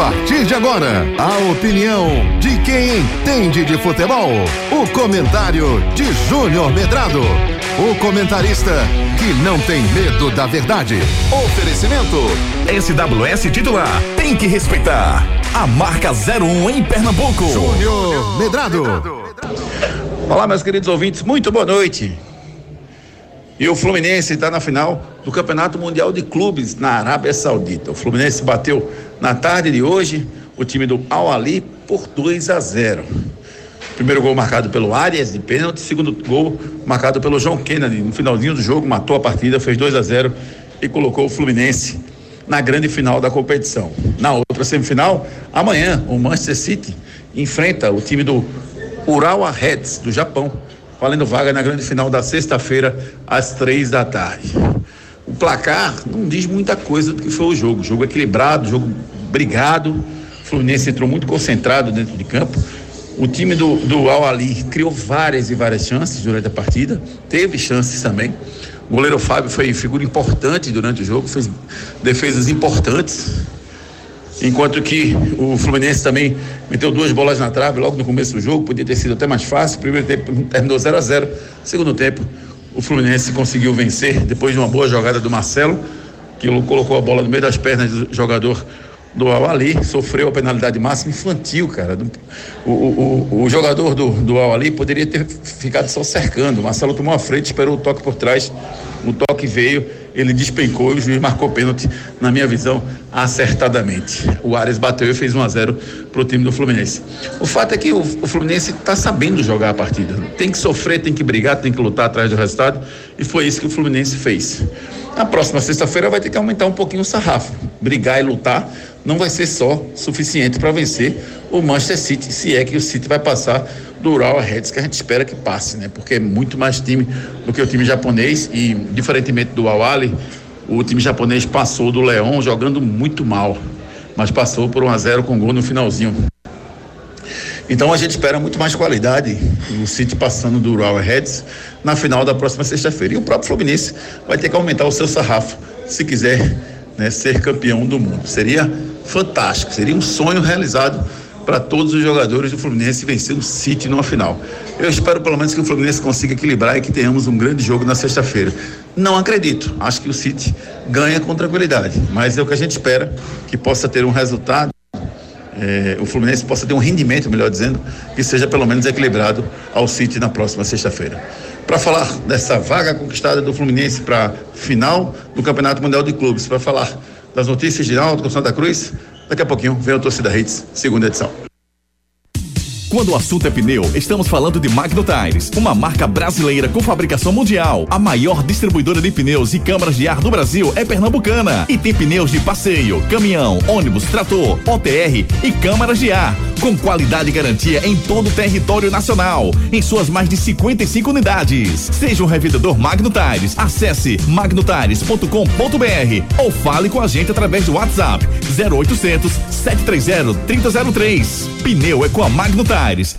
partir de agora, a opinião de quem entende de futebol. O comentário de Júnior Medrado. O comentarista que não tem medo da verdade. Oferecimento SWS titular. Tem que respeitar. A marca 01 em Pernambuco. Júnior Medrado. Olá, meus queridos ouvintes, muito boa noite. E o Fluminense está na final do Campeonato Mundial de Clubes na Arábia Saudita. O Fluminense bateu na tarde de hoje o time do Al Ali por 2 a 0. Primeiro gol marcado pelo Arias de pênalti, segundo gol marcado pelo João Kennedy no finalzinho do jogo, matou a partida, fez 2 a 0 e colocou o Fluminense na grande final da competição. Na outra semifinal, amanhã o Manchester City enfrenta o time do Urawa Reds do Japão valendo vaga na grande final da sexta-feira, às três da tarde. O placar não diz muita coisa do que foi o jogo. Jogo equilibrado, jogo brigado. O Fluminense entrou muito concentrado dentro de campo. O time do, do Al Ali criou várias e várias chances durante a partida, teve chances também. O goleiro Fábio foi figura importante durante o jogo, fez defesas importantes. Enquanto que o Fluminense também meteu duas bolas na trave logo no começo do jogo, podia ter sido até mais fácil. Primeiro tempo terminou 0 a 0 Segundo tempo, o Fluminense conseguiu vencer depois de uma boa jogada do Marcelo, que colocou a bola no meio das pernas do jogador do Al-Ali, sofreu a penalidade máxima infantil, cara. O, o, o, jogador do, do Al-Ali poderia ter ficado só cercando. O Marcelo tomou a frente, esperou o toque por trás, o toque veio ele despencou e o juiz marcou pênalti, na minha visão, acertadamente. O Ares bateu e fez 1 a 0 para o time do Fluminense. O fato é que o, o Fluminense está sabendo jogar a partida. Tem que sofrer, tem que brigar, tem que lutar atrás do resultado e foi isso que o Fluminense fez. Na próxima sexta-feira vai ter que aumentar um pouquinho o sarrafo. Brigar e lutar não vai ser só suficiente para vencer o Manchester City, se é que o City vai passar do Ural Reds, que a gente espera que passe, né? Porque é muito mais time do que o time japonês e, diferentemente do Awali, o time japonês passou do Leão jogando muito mal, mas passou por 1 a 0 com gol no finalzinho. Então a gente espera muito mais qualidade o City passando do Ural Reds na final da próxima sexta-feira. E o próprio Fluminense vai ter que aumentar o seu sarrafo se quiser né, ser campeão do mundo. Seria fantástico, seria um sonho realizado para todos os jogadores do Fluminense vencer o City numa final. Eu espero pelo menos que o Fluminense consiga equilibrar e que tenhamos um grande jogo na sexta-feira. Não acredito, acho que o City ganha com tranquilidade, mas é o que a gente espera que possa ter um resultado. É, o Fluminense possa ter um rendimento, melhor dizendo, que seja pelo menos equilibrado ao City na próxima sexta-feira. Para falar dessa vaga conquistada do Fluminense para final do Campeonato Mundial de Clubes, para falar das notícias de com Santa Cruz, Daqui a pouquinho vem o Torcida Hits, segunda edição. Quando o assunto é pneu, estamos falando de Magno Tires, uma marca brasileira com fabricação mundial. A maior distribuidora de pneus e câmaras de ar do Brasil é pernambucana e tem pneus de passeio, caminhão, ônibus, trator, OTR e câmaras de ar, com qualidade e garantia em todo o território nacional, em suas mais de 55 unidades. Seja um revendedor Magno Tires. Acesse magnotires.com.br ou fale com a gente através do WhatsApp 0800 730 3003. Pneu é com a Magno Tires.